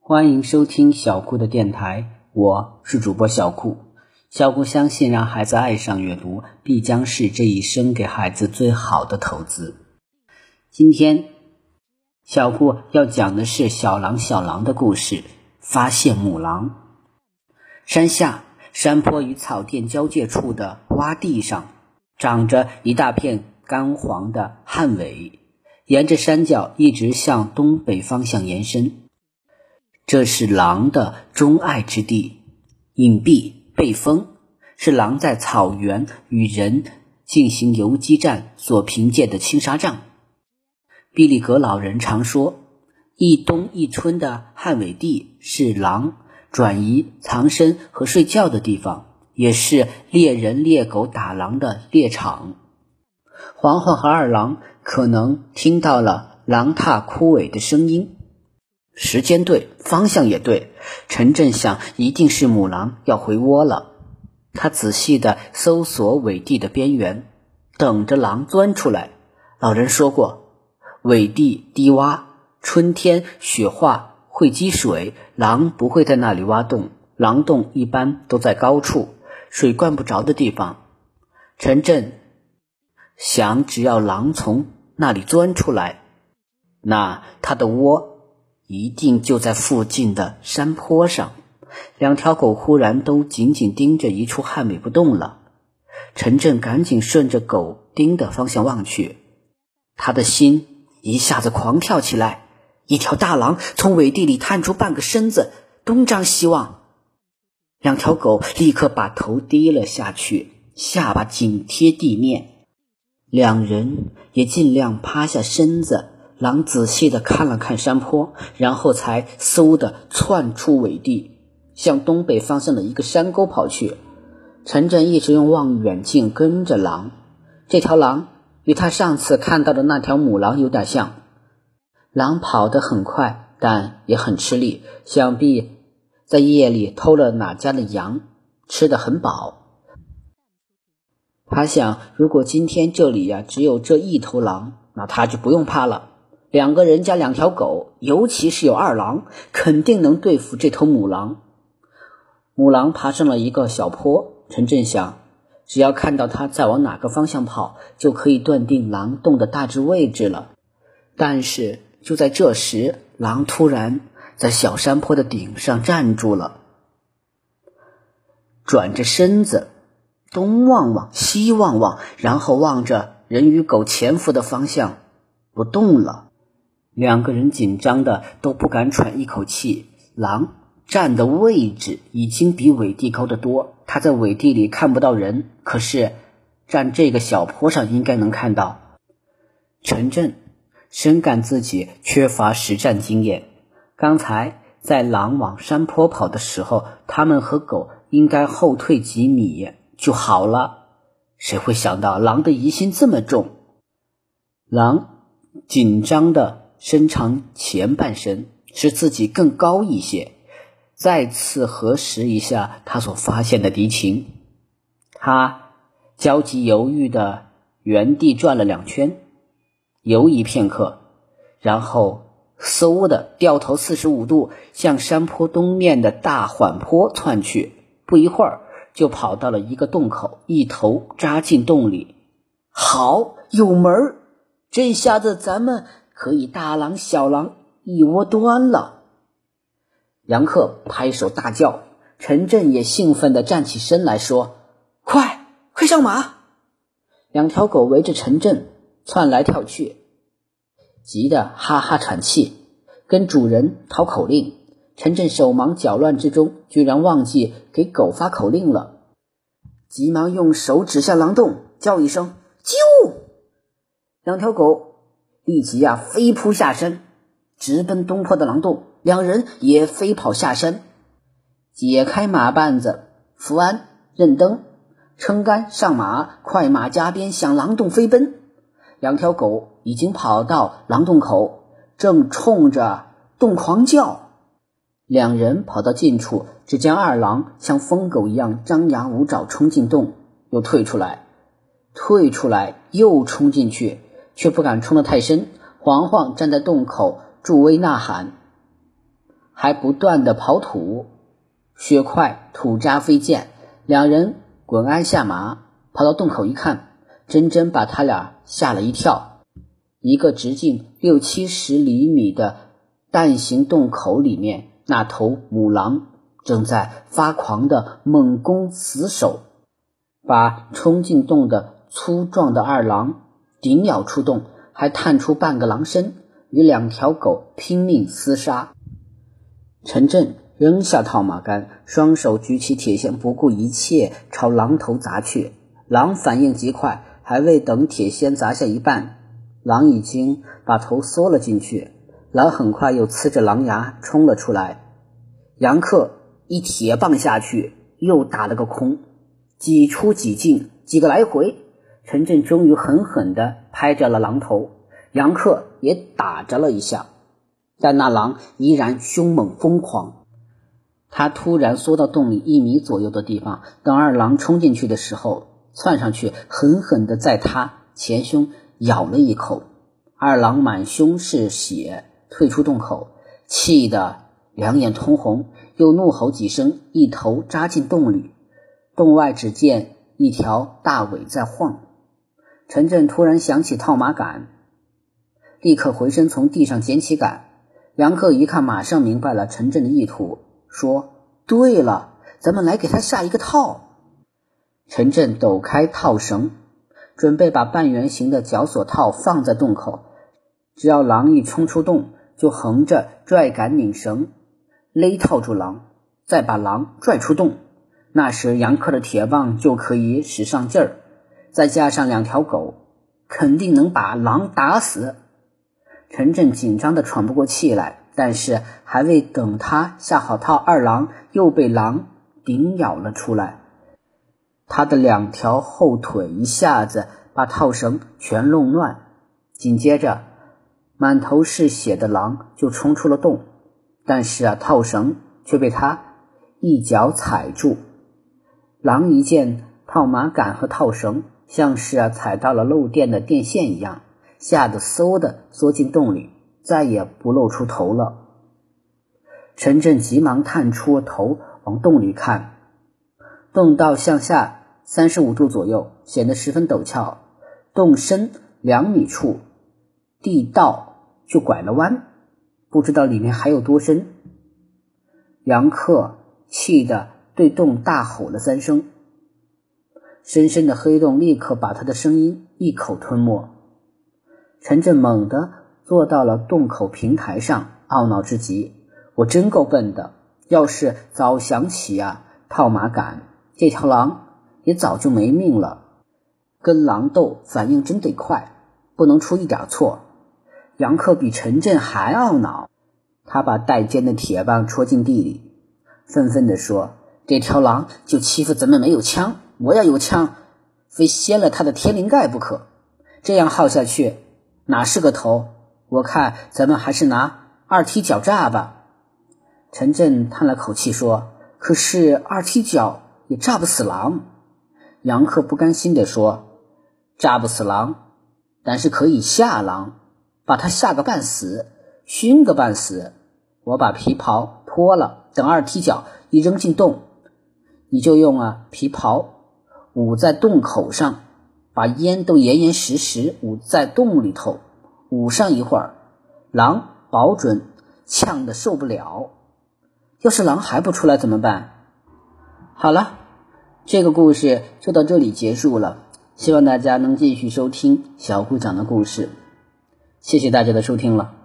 欢迎收听小顾的电台，我是主播小顾。小顾相信，让孩子爱上阅读，必将是这一生给孩子最好的投资。今天，小顾要讲的是小狼小狼的故事。发现母狼。山下山坡与草甸交界处的洼地上，长着一大片干黄的旱尾，沿着山脚一直向东北方向延伸。这是狼的钟爱之地，隐蔽被封，是狼在草原与人进行游击战所凭借的青纱帐。毕利格老人常说，一冬一春的旱尾地是狼转移藏身和睡觉的地方，也是猎人猎狗打狼的猎场。黄黄和二郎可能听到了狼踏枯萎的声音。时间对，方向也对。陈震想，一定是母狼要回窝了。他仔细地搜索尾地的边缘，等着狼钻出来。老人说过，尾地低洼，春天雪化会积水，狼不会在那里挖洞。狼洞一般都在高处，水灌不着的地方。陈震想，只要狼从那里钻出来，那他的窝。一定就在附近的山坡上。两条狗忽然都紧紧盯着一处旱尾不动了。陈震赶紧顺着狗盯的方向望去，他的心一下子狂跳起来。一条大狼从尾地里探出半个身子，东张西望。两条狗立刻把头低了下去，下巴紧贴地面。两人也尽量趴下身子。狼仔细地看了看山坡，然后才嗖地窜出尾地，向东北方向的一个山沟跑去。陈震一直用望远镜跟着狼，这条狼与他上次看到的那条母狼有点像。狼跑得很快，但也很吃力，想必在夜里偷了哪家的羊，吃得很饱。他想，如果今天这里呀只有这一头狼，那他就不用怕了。两个人加两条狗，尤其是有二郎，肯定能对付这头母狼。母狼爬上了一个小坡，陈震想，只要看到它在往哪个方向跑，就可以断定狼洞的大致位置了。但是就在这时，狼突然在小山坡的顶上站住了，转着身子，东望望，西望望，然后望着人与狗潜伏的方向，不动了。两个人紧张的都不敢喘一口气。狼站的位置已经比尾地高得多，他在尾地里看不到人，可是站这个小坡上应该能看到。陈震深感自己缺乏实战经验。刚才在狼往山坡跑的时候，他们和狗应该后退几米就好了。谁会想到狼的疑心这么重？狼紧张的。伸长前半身，使自己更高一些，再次核实一下他所发现的敌情。他焦急犹豫的原地转了两圈，犹疑片刻，然后嗖的掉头四十五度向山坡东面的大缓坡窜去。不一会儿，就跑到了一个洞口，一头扎进洞里。好，有门儿！这下子咱们。可以大狼小狼一窝端了。杨克拍手大叫，陈震也兴奋地站起身来说：“快，快上马！”两条狗围着陈震窜来跳去，急得哈哈喘气，跟主人讨口令。陈震手忙脚乱之中，居然忘记给狗发口令了，急忙用手指向狼洞，叫一声：“啾！”两条狗。立即呀，飞扑下山，直奔东坡的狼洞。两人也飞跑下山，解开马绊子，扶鞍认灯，撑杆上马，快马加鞭向狼洞飞奔。两条狗已经跑到狼洞口，正冲着洞狂叫。两人跑到近处，只见二郎像疯狗一样张牙舞爪冲进洞，又退出来，退出来又冲进去。却不敢冲得太深，黄黄站在洞口助威呐喊。还不断的刨土，雪块土渣飞溅，两人滚鞍下马，跑到洞口一看，真真把他俩吓了一跳。一个直径六七十厘米的蛋形洞口里面，那头母狼正在发狂的猛攻死守，把冲进洞的粗壮的二狼顶咬出洞，还探出半个狼身，与两条狗拼命厮杀。陈震扔下套马杆，双手举起铁锨，不顾一切朝狼头砸去。狼反应极快，还未等铁锨砸下一半，狼已经把头缩了进去。狼很快又呲着狼牙冲了出来。杨克一铁棒下去，又打了个空，几出几进，几个来回，陈震终于狠狠地拍着了狼头。杨克也打着了一下。但那狼依然凶猛疯狂，他突然缩到洞里一米左右的地方，等二狼冲进去的时候，窜上去狠狠地在他前胸咬了一口。二狼满胸是血，退出洞口，气得两眼通红，又怒吼几声，一头扎进洞里。洞外只见一条大尾在晃。陈震突然想起套马杆，立刻回身从地上捡起杆。杨克一看，马上明白了陈震的意图，说：“对了，咱们来给他下一个套。”陈震抖开套绳，准备把半圆形的绞索套放在洞口，只要狼一冲出洞，就横着拽杆拧绳，勒套住狼，再把狼拽出洞。那时杨克的铁棒就可以使上劲儿，再加上两条狗，肯定能把狼打死。陈震紧张的喘不过气来，但是还未等他下好套，二郎又被狼顶咬了出来。他的两条后腿一下子把套绳全弄乱，紧接着满头是血的狼就冲出了洞，但是啊，套绳却被他一脚踩住。狼一见套马杆和套绳，像是啊踩到了漏电的电线一样。吓得嗖的缩进洞里，再也不露出头了。陈震急忙探出头往洞里看，洞道向下三十五度左右，显得十分陡峭。洞深两米处，地道就拐了弯，不知道里面还有多深。杨克气得对洞大吼了三声，深深的黑洞立刻把他的声音一口吞没。陈震猛地坐到了洞口平台上，懊恼至极：“我真够笨的！要是早想起啊，套马杆，这条狼也早就没命了。跟狼斗，反应真得快，不能出一点错。”杨克比陈震还懊恼，他把带尖的铁棒戳进地里，愤愤地说：“这条狼就欺负咱们没有枪，我要有枪，非掀了他的天灵盖不可。这样耗下去。”哪是个头？我看咱们还是拿二踢脚炸吧。陈震叹了口气说：“可是二踢脚也炸不死狼。”杨克不甘心地说：“炸不死狼，但是可以吓狼，把他吓个半死，熏个半死。我把皮袍脱了，等二踢脚一扔进洞，你就用啊皮袍捂在洞口上。”把烟都严严实实捂在洞里头，捂上一会儿，狼保准呛得受不了。要是狼还不出来怎么办？好了，这个故事就到这里结束了。希望大家能继续收听小顾讲的故事。谢谢大家的收听了。